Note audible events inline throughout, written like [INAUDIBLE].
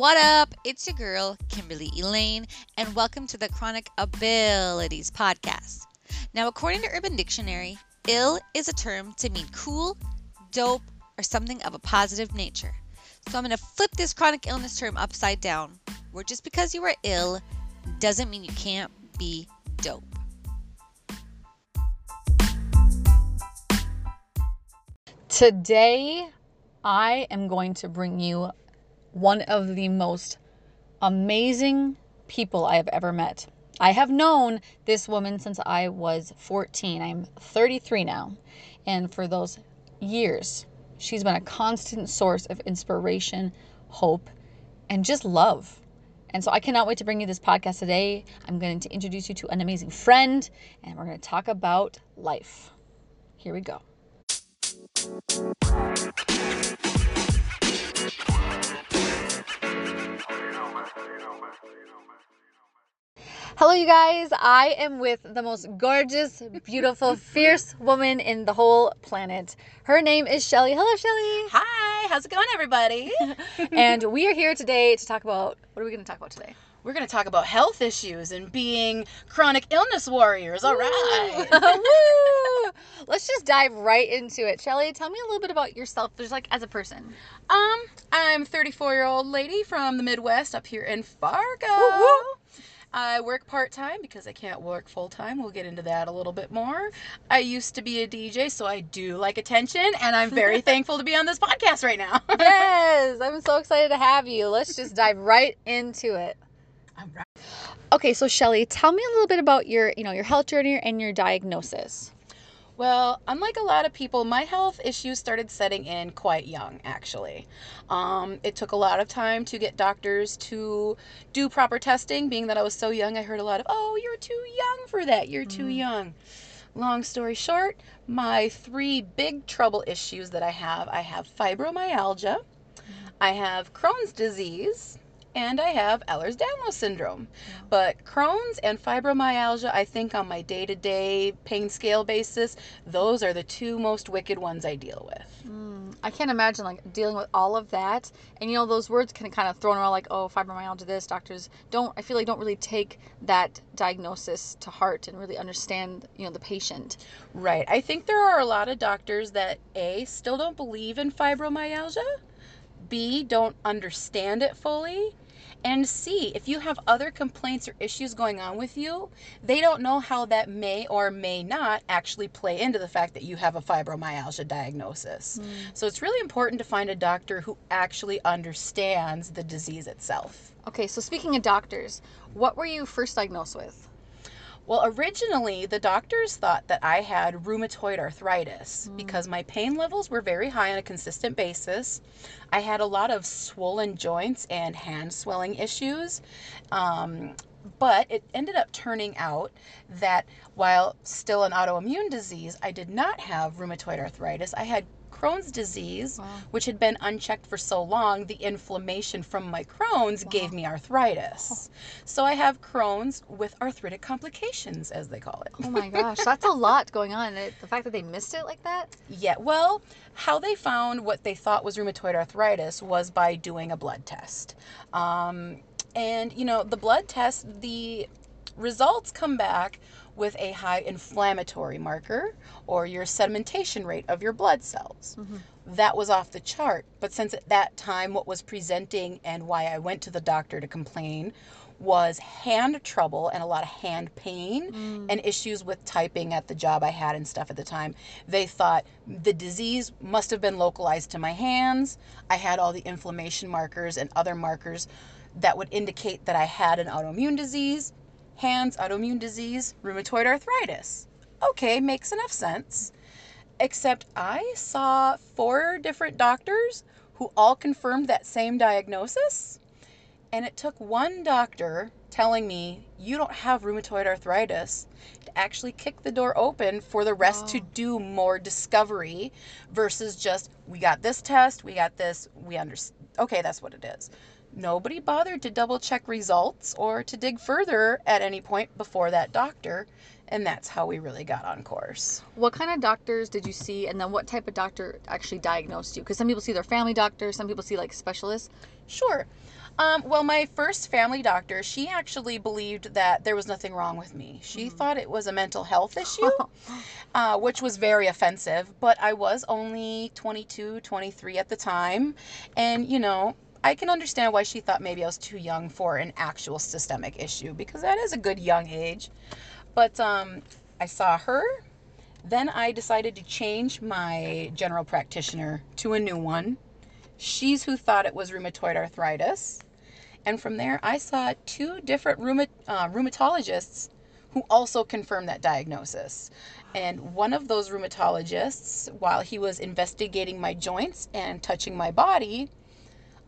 What up? It's your girl, Kimberly Elayyne, and welcome to the Chronic Abilities Podcast. Now, according to Urban Dictionary, ill is a term to mean cool, dope, or something of a positive nature. So I'm going to flip this chronic illness term upside down, where just because you are ill doesn't mean you can't be dope. Today, I am going to bring you one of the most amazing people I have ever met. I have known this woman since I was 14. I'm 33 now. And for those years, she's been a constant source of inspiration, hope, and just love. And so I cannot wait to bring you this podcast today. I'm going to introduce you to an amazing friend, and we're going to talk about life. Here we go. Hello, you guys. I am with the most gorgeous, beautiful, [LAUGHS] fierce woman in the whole planet. Her name is Shelly. Hello, Shelly. Hi, how's it going, everybody? [LAUGHS] and we are here today to talk about what are we going to talk about today? We're going to talk about health issues and being chronic illness warriors. All right. [LAUGHS] Woo! Let's just dive right into it. Shelly, tell me a little bit about yourself, just like as a person. Um, I'm 34 year old lady from the Midwest up here in Fargo. Woo. I work part time because I can't work full time. We'll get into that a little bit more. I used to be a DJ, so I do like attention, and I'm very [LAUGHS] thankful to be on this podcast right now. [LAUGHS] yes, I'm so excited to have you. Let's just dive right into it. Right. Okay, so Shelly, tell me a little bit about your, you know, your health journey and your diagnosis. Well, unlike a lot of people, my health issues started setting in quite young, actually. Um, it took a lot of time to get doctors to do proper testing. Being that I was so young, I heard a lot of, oh, you're too young for that, you're too young. Long story short, my three big trouble issues that I have I have fibromyalgia, I have Crohn's disease, and I have Ehlers Danlos syndrome. But Crohn's and fibromyalgia, I think on my day to day pain scale basis, those are the two most wicked ones I deal with. Mm, I can't imagine like dealing with all of that. And you know, those words can kind of thrown around like, oh, fibromyalgia, this. Doctors don't, I feel like, don't really take that diagnosis to heart and really understand, you know, the patient. Right. I think there are a lot of doctors that A, still don't believe in fibromyalgia, B, don't understand it fully. And C, if you have other complaints or issues going on with you, they don't know how that may or may not actually play into the fact that you have a fibromyalgia diagnosis. Hmm. So it's really important to find a doctor who actually understands the disease itself. Okay, so speaking of doctors, what were you first diagnosed with? Well, originally, the doctors thought that I had rheumatoid arthritis because my pain levels were very high on a consistent basis. I had a lot of swollen joints and hand swelling issues. Um, but it ended up turning out that while still an autoimmune disease, I did not have rheumatoid arthritis. I had Crohn's disease, Wow. which had been unchecked for so long, the inflammation from my Crohn's gave me arthritis. So I have Crohn's with arthritic complications, as they call it. Oh my gosh, that's a lot going on. The fact that they missed it like that? Yeah, well, how they found what they thought was rheumatoid arthritis was by doing a blood test. Um, and, you know, the blood test, the results come back with a high inflammatory marker or your sedimentation rate of your blood cells. Mm-hmm. That was off the chart. But since at that time, what was presenting and why I went to the doctor to complain was hand trouble and a lot of hand pain mm. and issues with typing at the job I had and stuff at the time. They thought the disease must have been localized to my hands. I had all the inflammation markers and other markers that would indicate that I had an autoimmune disease. Hands, autoimmune disease, rheumatoid arthritis. Okay, makes enough sense. Except I saw four different doctors who all confirmed that same diagnosis. And it took one doctor telling me, you don't have rheumatoid arthritis, to actually kick the door open for the rest to do more discovery versus just, we got this test, we got this, we understand. Okay, that's what it is. Nobody bothered to double check results or to dig further at any point before that doctor. And that's how we really got on course. What kind of doctors did you see, and then what type of doctor actually diagnosed you? Because some people see their family doctor, some people see like specialists. Sure. Um, well, my first family doctor, she actually believed that there was nothing wrong with me. She Mhm. thought it was a mental health issue, [LAUGHS] uh, which was very offensive. But I was only 22, 23 at the time. And, you know, I can understand why she thought maybe I was too young for an actual systemic issue because that is a good young age. But um, I saw her. Then I decided to change my general practitioner to a new one. She's who thought it was rheumatoid arthritis. And from there, I saw two different uh, rheumatologists who also confirmed that diagnosis. And one of those rheumatologists, while he was investigating my joints and touching my body,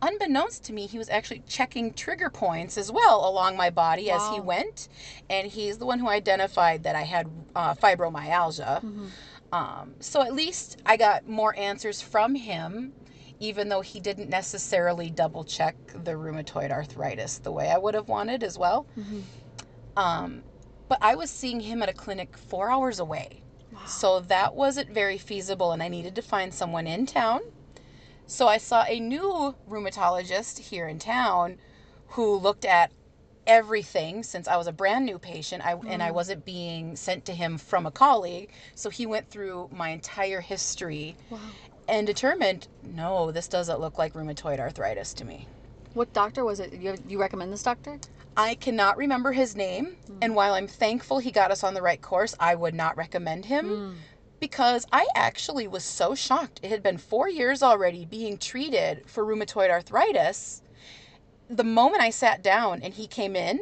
unbeknownst to me, he was actually checking trigger points as well along my body as he went. And he's the one who identified that I had uh, fibromyalgia. Mhm. Um, so at least I got more answers from him, even though he didn't necessarily double check the rheumatoid arthritis the way I would have wanted as well. Mhm. Um, but I was seeing him at a clinic four hours away. Wow. So that wasn't very feasible, and I needed to find someone in town. So I saw a new rheumatologist here in town who looked at everything since I was a brand new patient I, and I Mm. wasn't being sent to him from a colleague. So he went through my entire history Wow. and determined no, this doesn't look like rheumatoid arthritis to me. What doctor was it? You, you recommend this doctor? I cannot remember his name, and while I'm thankful he got us on the right course, I would not recommend him. Mm. Because I actually was so shocked. It had been four years already being treated for rheumatoid arthritis. The moment I sat down and he came in,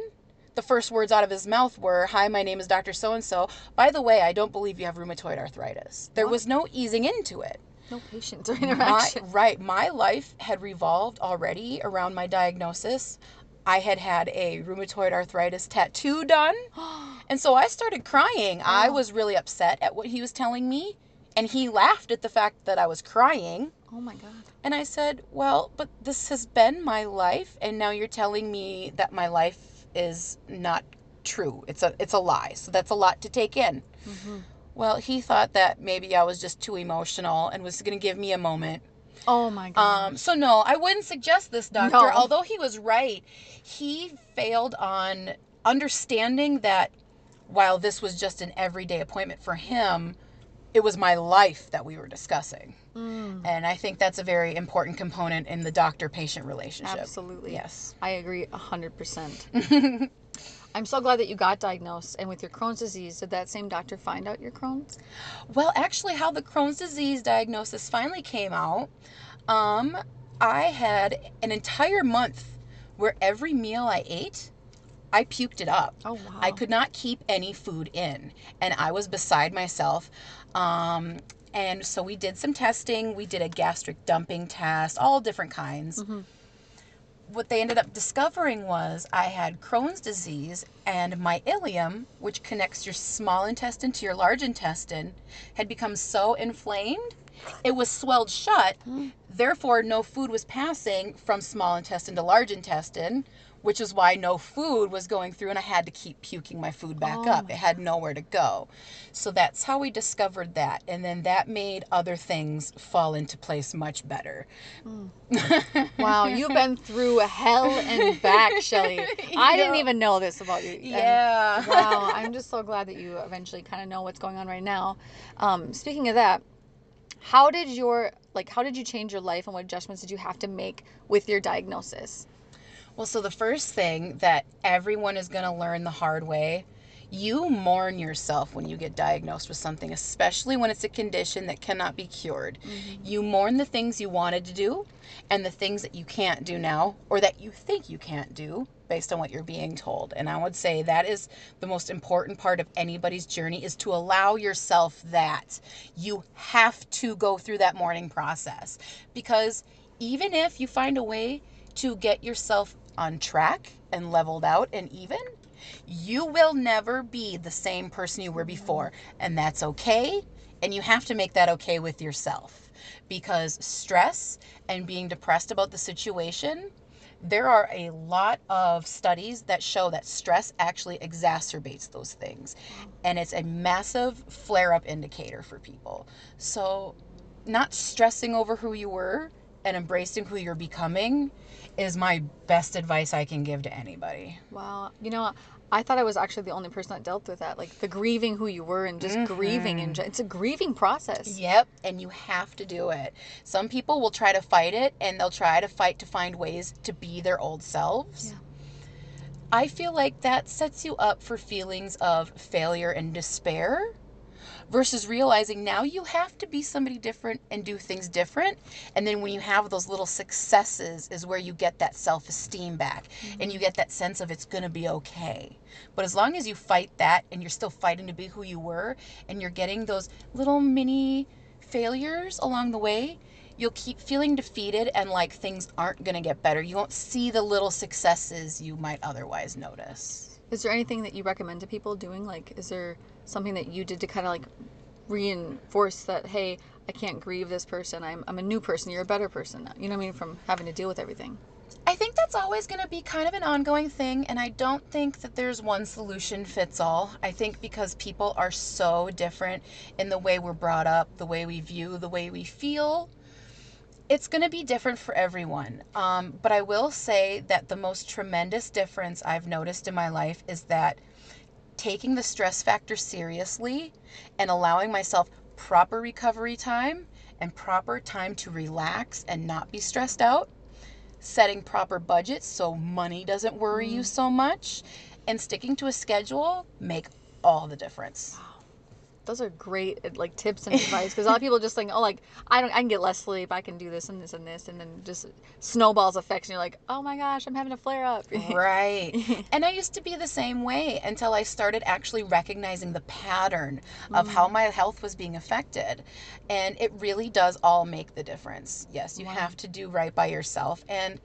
the first words out of his mouth were, Hi, my name is Dr. So and so. By the way, I don't believe you have rheumatoid arthritis. There was no easing into it. No patience or My, interaction. right. My life had revolved already around my diagnosis. I had had a rheumatoid arthritis tattoo done. [GASPS] And so I started crying. I Oh. was really upset at what he was telling me. And he laughed at the fact that I was crying. oh my god. And I said, Well, but this has been my life. And now you're telling me that my life is not true. It's a, it's a lie. So that's a lot to take in. hmm Well, he thought that maybe I was just too emotional and was going to give me a moment. Oh my god. Um, so no, I wouldn't suggest this doctor. No. Although he was right, he failed on understanding that while this was just an everyday appointment for him, it was my life that we were discussing. Mm, And I think that's a very important component in the doctor-patient relationship. absolutely. Yes. I agree a hundred percent. [LAUGHS] I'm so glad that you got diagnosed. And with your Crohn's disease, did that same doctor find out your Crohn's? Well, actually, how the Crohn's disease diagnosis finally came out, um, I had an entire month where every meal I ate, I puked it up. Oh wow. I could not keep any food in, and I was beside myself. Um, and so we did some testing. We did a gastric dumping test, all different kinds. Mhm. What they ended up discovering was I had Crohn's disease, and my ileum, which connects your small intestine to your large intestine, had become so inflamed, it was swelled shut. Hmm. Therefore, no food was passing from small intestine to large intestine, which is why no food was going through, and I had to keep puking my food back Oh up. It had nowhere to go. So that's how we discovered that. And then that made other things fall into place much better. [LAUGHS] Wow, you've been through hell and back, Shelly. I didn't even know this about you. And Yeah. wow, [LAUGHS] I'm just so glad that you eventually kind of know what's going on right now. Um, speaking of that, how did your like how did you change your life and what adjustments did you have to make with your diagnosis? Well, so the first thing that everyone is going to learn the hard way you mourn yourself when you get diagnosed with something, especially when it's a condition that cannot be cured. Mm-hmm. You mourn the things you wanted to do and the things that you can't do now or that you think you can't do based on what you're being told. And I would say that is the most important part of anybody's journey is to allow yourself that. You have to go through that mourning process because even if you find a way to get yourself on track and leveled out and even, you will never be the same person you were before. And that's okay. And you have to make that okay with yourself because stress and being depressed about the situation, there are a lot of studies that show that stress actually exacerbates those things. And it's a massive flare up indicator for people. So, not stressing over who you were and embracing who you're becoming is my best advice I can give to anybody. Wow. You know, I thought I was actually the only person that dealt with that, like the grieving who you were and just mm-hmm. grieving and it's a grieving process. Yep, and you have to do it. Some people will try to fight it and they'll try to fight to find ways to be their old selves. Yeah. I feel like that sets you up for feelings of failure and despair versus realizing now you have to be somebody different and do things different. And then when you have those little successes, is where you get that self esteem back and you mm-hmm. get that sense of it's going to be okay. But as long as you fight that and you're still fighting to be who you were and you're getting those little mini failures along the way, you'll keep feeling defeated and like things aren't going to get better. You won't see the little successes you might otherwise notice. Is there anything that you recommend to people doing? Like, is there something that you did to kind of like reinforce that, hey, I can't grieve this person. I'm, I'm a new person. You're a better person now. You know what I mean? From having to deal with everything. I think that's always going to be kind of an ongoing thing, and I don't think that there's one solution fits all. I think because people are so different in the way we're brought up, the way we view, the way we feel, it's going to be different for everyone. Um, but I will say that the most tremendous difference I've noticed in my life is that taking the stress factor seriously and allowing myself proper recovery time and proper time to relax and not be stressed out. Setting proper budgets so money doesn't worry you mm. so much, and sticking to a schedule make all the difference. Those are great uh, like tips and advice because a lot of people just think, oh, like I don't, I can get less sleep, I can do this and this and this, and then just snowballs effects, and you're like, oh my gosh, I'm having a flare up. Right. [LAUGHS] and I used to be the same way until I started actually recognizing the pattern of how mm. my health was being affected. And it really does all make the difference. Yes, you Wow. have to do right by yourself. And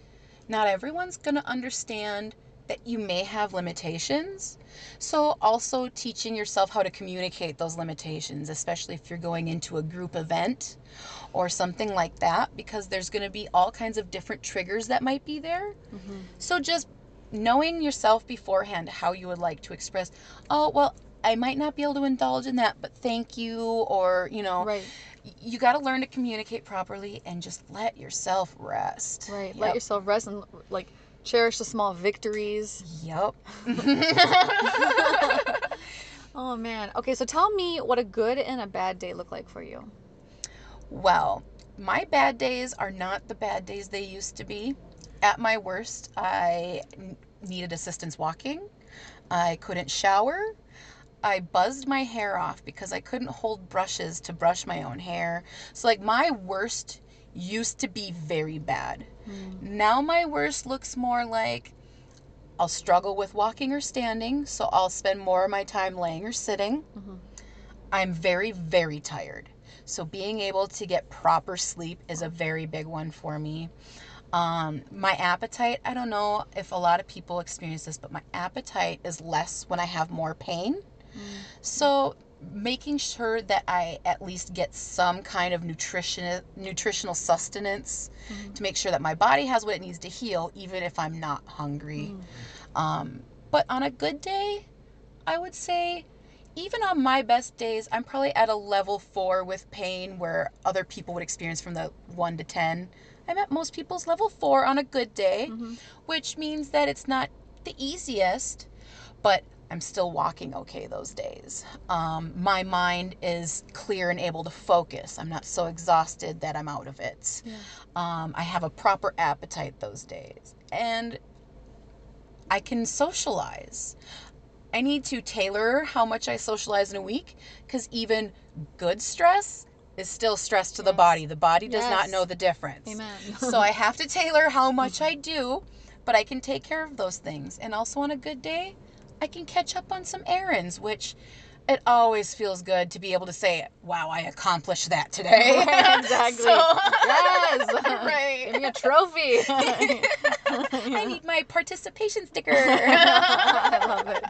not everyone's going to understand that you may have limitations. So, also teaching yourself how to communicate those limitations, especially if you're going into a group event or something like that, because there's going to be all kinds of different triggers that might be there. Mm-hmm. So, just knowing yourself beforehand how you would like to express, oh, well, I might not be able to indulge in that, but thank you, or, you know, Right. you got to learn to communicate properly and just let yourself rest. Right. Yep. Let yourself rest and like cherish the small victories. Yep. [LAUGHS] Oh man. Okay, so tell me what a good and a bad day look like for you. Well, my bad days are not the bad days they used to be. At my worst, I needed assistance walking. I couldn't shower. I buzzed my hair off because I couldn't hold brushes to brush my own hair. So, like, my worst used to be very bad. Now, my worst looks more like I'll struggle with walking or standing, so I'll spend more of my time laying or sitting. Mhm. I'm very, very tired. So being able to get proper sleep is a very big one for me. Um, my appetite, I don't know if a lot of people experience this, but my appetite is less when I have more pain. So making sure that I at least get some kind of nutrition nutritional sustenance mm-hmm. to make sure that my body has what it needs to heal even if I'm not hungry. Mm-hmm. Um, but on a good day, I would say even on my best days, I'm probably at a level four with pain where other people would experience from the one to 10. I'm at most people's level four on a good day, mm-hmm. which means that it's not the easiest, but I'm still walking okay those days. Um, my mind is clear and able to focus. I'm not so exhausted that I'm out of it. Yeah. Um, I have a proper appetite those days. And I can socialize. I need to tailor how much I socialize in a week because even good stress is still stress to the body. The body does not know the difference. Amen. [LAUGHS] so I have to tailor how much I do, but I can take care of those things. And also on a good day, I can catch up on some errands, which it always feels good to be able to say, wow, I accomplished that today. [LAUGHS] [LAUGHS] exactly. So- yes. [LAUGHS] right. Give me a trophy. I need my participation sticker. I love it.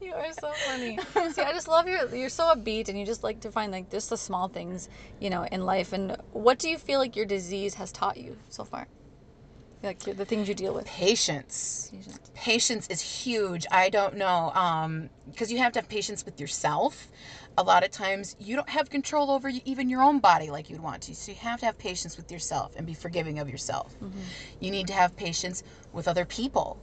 you are so funny. See, I just love your. You're so upbeat, and you just like to find like just the small things, you know, in life. And what do you feel like your disease has taught you so far? Like the things you deal with. Patience. Patience is huge. I don't know, um, because you have to have patience with yourself. a lot of times you don't have control over even your own body like you'd want to. So you have to have patience with yourself and be forgiving of yourself. You need to have patience with other people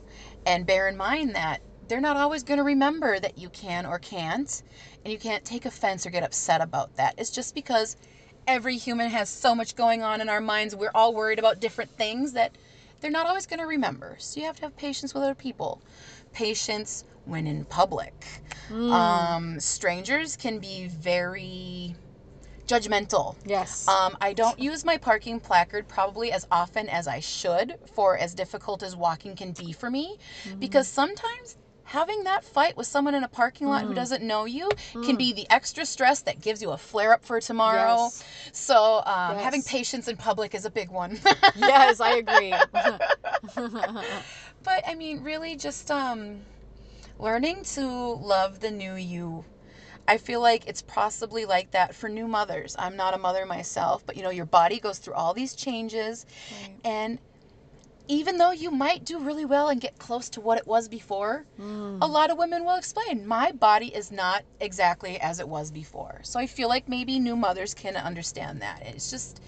and bear in mind that they're not always going to remember that you can or can't, and you can't take offense or get upset about that. It's just because every human has so much going on in our minds. We're all worried about different things that they're not always going to remember. So you have to have patience with other people. Patience when in public. Mm. Um, strangers can be very judgmental. yes. Um, I don't use my parking placard probably as often as I should for as difficult as walking can be for me Mm-hmm. because sometimes having that fight with someone in a parking lot who Mm. doesn't know you can be the extra stress that gives you a flare up for tomorrow. Yes. So, um, having patience in public is a big one. [LAUGHS] yes, I agree. [LAUGHS] but I mean, really just um, learning to love the new you. I feel like it's possibly like that for new mothers. I'm not a mother myself, but you know, your body goes through all these changes. Right. And even though you might do really well and get close to what it was before, Mm. a lot of women will explain my body is not exactly as it was before. So I feel like maybe new mothers can understand that. It's just,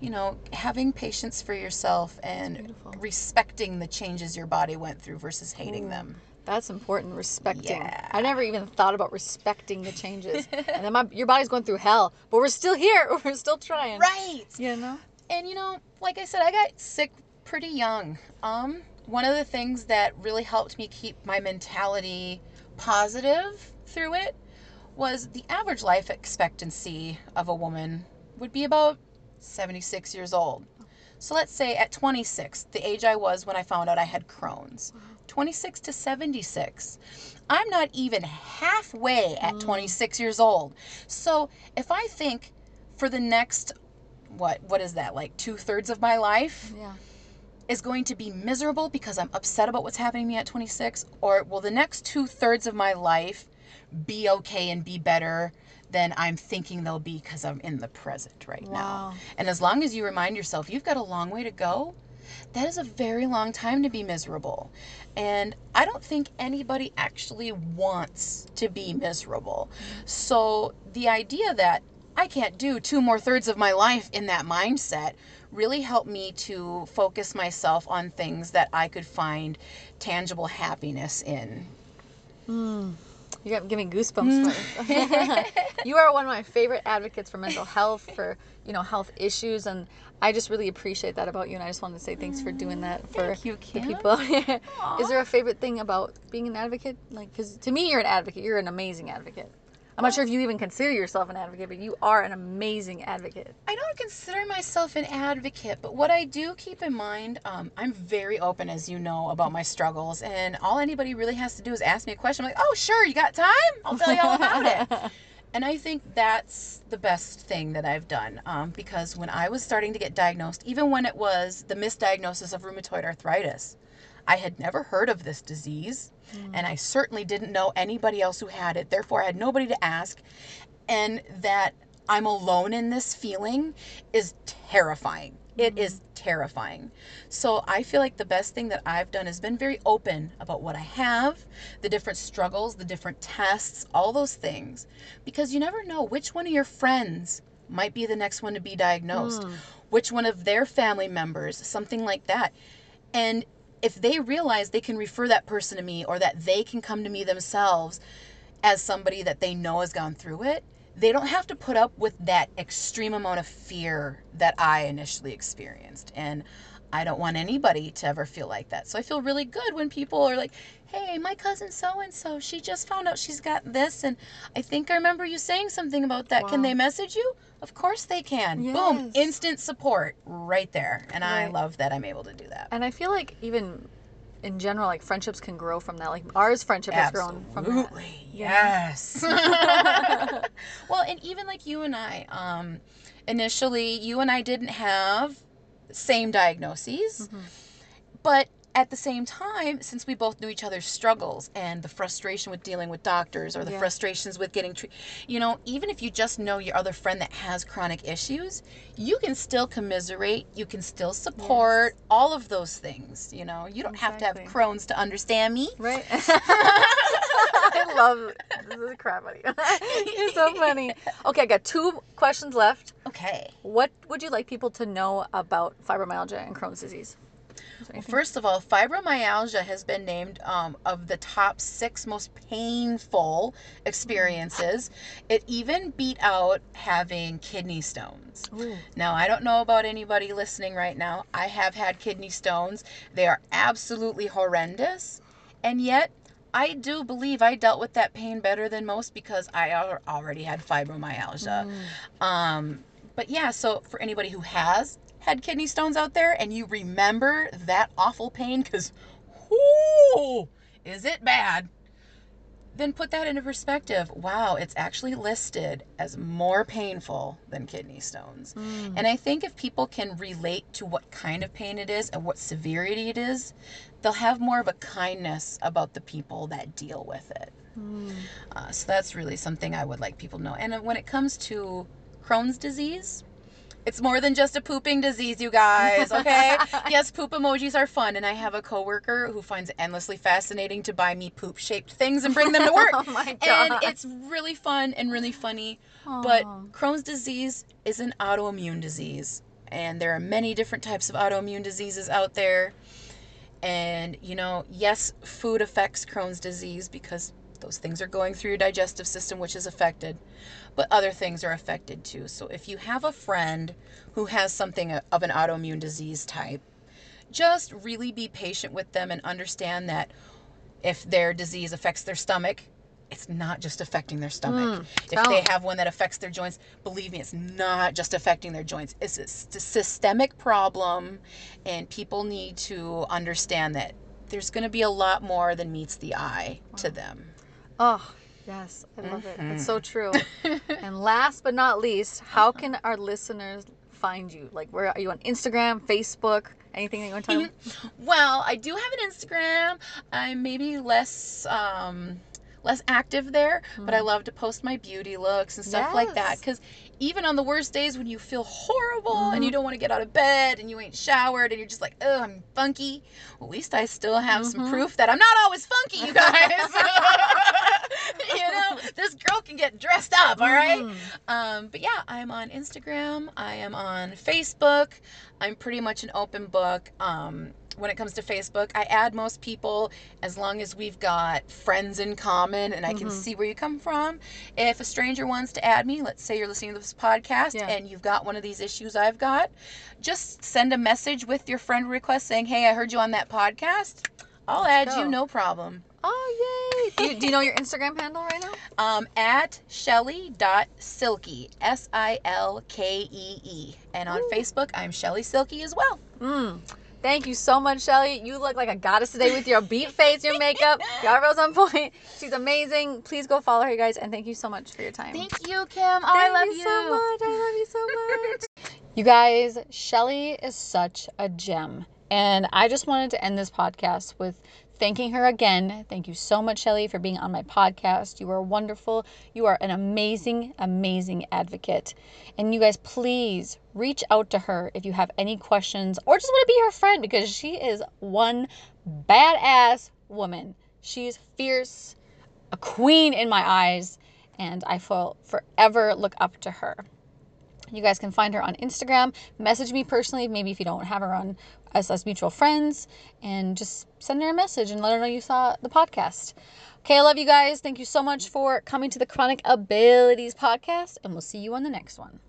you know, having patience for yourself and beautiful. respecting the changes your body went through versus hating Ooh. them. That's important. Respecting. Yeah. I never even thought about respecting the changes. [LAUGHS] and then my your body's going through hell, but we're still here. [LAUGHS] We're still trying. Right. You know. And you know, like I said, I got sick pretty young. Um, one of the things that really helped me keep my mentality positive through it was the average life expectancy of a woman would be about 76 years old. So let's say at 26, the age I was when I found out I had Crohn's, 26 to 76. I'm not even halfway at 26 years old. So if I think for the next what what is that like two thirds of my life Yeah. Is going to be miserable because I'm upset about what's happening to me at 26, or will the next two thirds of my life be okay and be better than I'm thinking they'll be because I'm in the present right now? And as long as you remind yourself you've got a long way to go, that is a very long time to be miserable. And I don't think anybody actually wants to be miserable. So the idea that I can't do two more thirds of my life in that mindset really helped me to focus myself on things that I could find tangible happiness in. Mm. You got giving goosebumps. Right? [LAUGHS] you are one of my favorite advocates for mental health, for you know health issues, and I just really appreciate that about you. And I just wanted to say thanks for doing that for Thank you, the people. Is there a favorite thing about being an advocate? Like, because to me, you're an advocate. You're an amazing advocate. I'm not sure if you even consider yourself an advocate, but you are an amazing advocate. I don't consider myself an advocate, but what I do keep in mind, um, I'm very open, as you know, about my struggles, and all anybody really has to do is ask me a question. I'm like, oh, sure, you got time? I'll tell you all about it. [LAUGHS] And I think that's the best thing that I've done um, because when I was starting to get diagnosed, even when it was the misdiagnosis of rheumatoid arthritis, I had never heard of this disease, Mm. and I certainly didn't know anybody else who had it. Therefore, I had nobody to ask, and that I'm alone in this feeling is terrifying. It mm-hmm. is terrifying. So I feel like the best thing that I've done has been very open about what I have, the different struggles, the different tests, all those things, because you never know which one of your friends might be the next one to be diagnosed, mm. which one of their family members, something like that. And if they realize they can refer that person to me or that they can come to me themselves as somebody that they know has gone through it, they don't have to put up with that extreme amount of fear that I initially experienced. And I don't want anybody to ever feel like that. So I feel really good when people are like, hey, my cousin so and so, she just found out she's got this. And I think I remember you saying something about that. Can they message you? Of course they can. Boom, instant support right there. And I love that I'm able to do that. And I feel like even in general, like friendships can grow from that. Like ours friendship has grown from that. Absolutely. Yes. [LAUGHS] [LAUGHS] well, and even like you and I, um, initially, you and I didn't have same diagnoses, Mhm. but at the same time, since we both knew each other's struggles and the frustration with dealing with doctors or the Yeah. frustrations with getting treated, you know, even if you just know your other friend that has chronic issues, you can still commiserate, you can still support all of those things. You know, you don't have to have Exactly. Crohn's to understand me. Right. [LAUGHS] [LAUGHS] I love this is crap out you. [LAUGHS] You're so funny. Okay, I got two questions left. Okay. What would you like people to know about fibromyalgia and Crohn's disease? Anything- First of all, fibromyalgia has been named um, of the top six most painful experiences. It even beat out having kidney stones. Ooh. Now, I don't know about anybody listening right now. I have had kidney stones. They are absolutely horrendous. And yet, I do believe I dealt with that pain better than most because I already had fibromyalgia. Um, but yeah, so for anybody who has had kidney stones out there and you remember that awful pain, because, whoo, is it bad? Then put that into perspective. Wow, it's actually listed as more painful than kidney stones. Mm. And I think if people can relate to what kind of pain it is and what severity it is, they'll have more of a kindness about the people that deal with it. Mm. Uh, so that's really something I would like people to know. And when it comes to Crohn's disease, it's more than just a pooping disease, you guys, okay? [LAUGHS] yes, poop emojis are fun, and I have a coworker who finds it endlessly fascinating to buy me poop-shaped things and bring them to [LAUGHS] work. Oh my god. and it's really fun and really funny. But Crohn's disease is an autoimmune disease, and there are many different types of autoimmune diseases out there. And, you know, yes, food affects Crohn's disease because those things are going through your digestive system, which is affected, but other things are affected too. So if you have a friend who has something of an autoimmune disease type, just really be patient with them and understand that if their disease affects their stomach, it's not just affecting their stomach. Mm, if they have one that affects their joints, believe me, it's not just affecting their joints. It's a systemic problem, and people need to understand that there's going to be a lot more than meets the eye to them. Oh, yes, I love it. It's so true. [LAUGHS] and last but not least, how can our listeners find you? Like, where are you on Instagram, Facebook, anything that you want to tell them? [LAUGHS] Well, I do have an Instagram. I'm maybe less um less active there, but I love to post my beauty looks and stuff like that Yes. Even on the worst days when you feel horrible and you don't want to get out of bed and you ain't showered and you're just like, "Oh, I'm funky." Well, at least I still have some Mhm. proof that I'm not always funky, you guys. [LAUGHS] you know, this girl can get dressed up, all right? Mhm. Um, but yeah, I'm on Instagram. I am on Facebook. I'm pretty much an open book. Um, when it comes to Facebook, I add most people as long as we've got friends in common and I can Mhm. see where you come from. If a stranger wants to add me, let's say you're listening to this podcast Yeah. and you've got one of these issues I've got, just send a message with your friend request saying, Hey, I heard you on that podcast. I'll add go. you, no problem. Oh, yay. Do you, do you know your Instagram handle right now? [LAUGHS] um, at shelly.silkee, S I L K E E. And on Ooh. Facebook, I'm Shelly Silkee as well. Mm. Thank you so much, Shelly. You look like a goddess today with your beat face, your makeup. Your eyebrows on point. She's amazing. Please go follow her, you guys, and thank you so much for your time. Thank you, Kim. Oh, I love you you. so much. I love you so much. you guys, Shelly is such a gem. And I just wanted to end this podcast with thanking her again. Thank you so much, Shelly, for being on my podcast. You are wonderful. You are an amazing, amazing advocate. And you guys, please reach out to her if you have any questions or just want to be her friend because she is one badass woman. She's fierce, a queen in my eyes, and I will forever look up to her. You guys can find her on Instagram. Message me personally, maybe if you don't have her on us as mutual friends, and just send her a message and let her know you saw the podcast. Okay, I love you guys. Thank you so much for coming to the Chronic Abilities podcast, and we'll see you on the next one.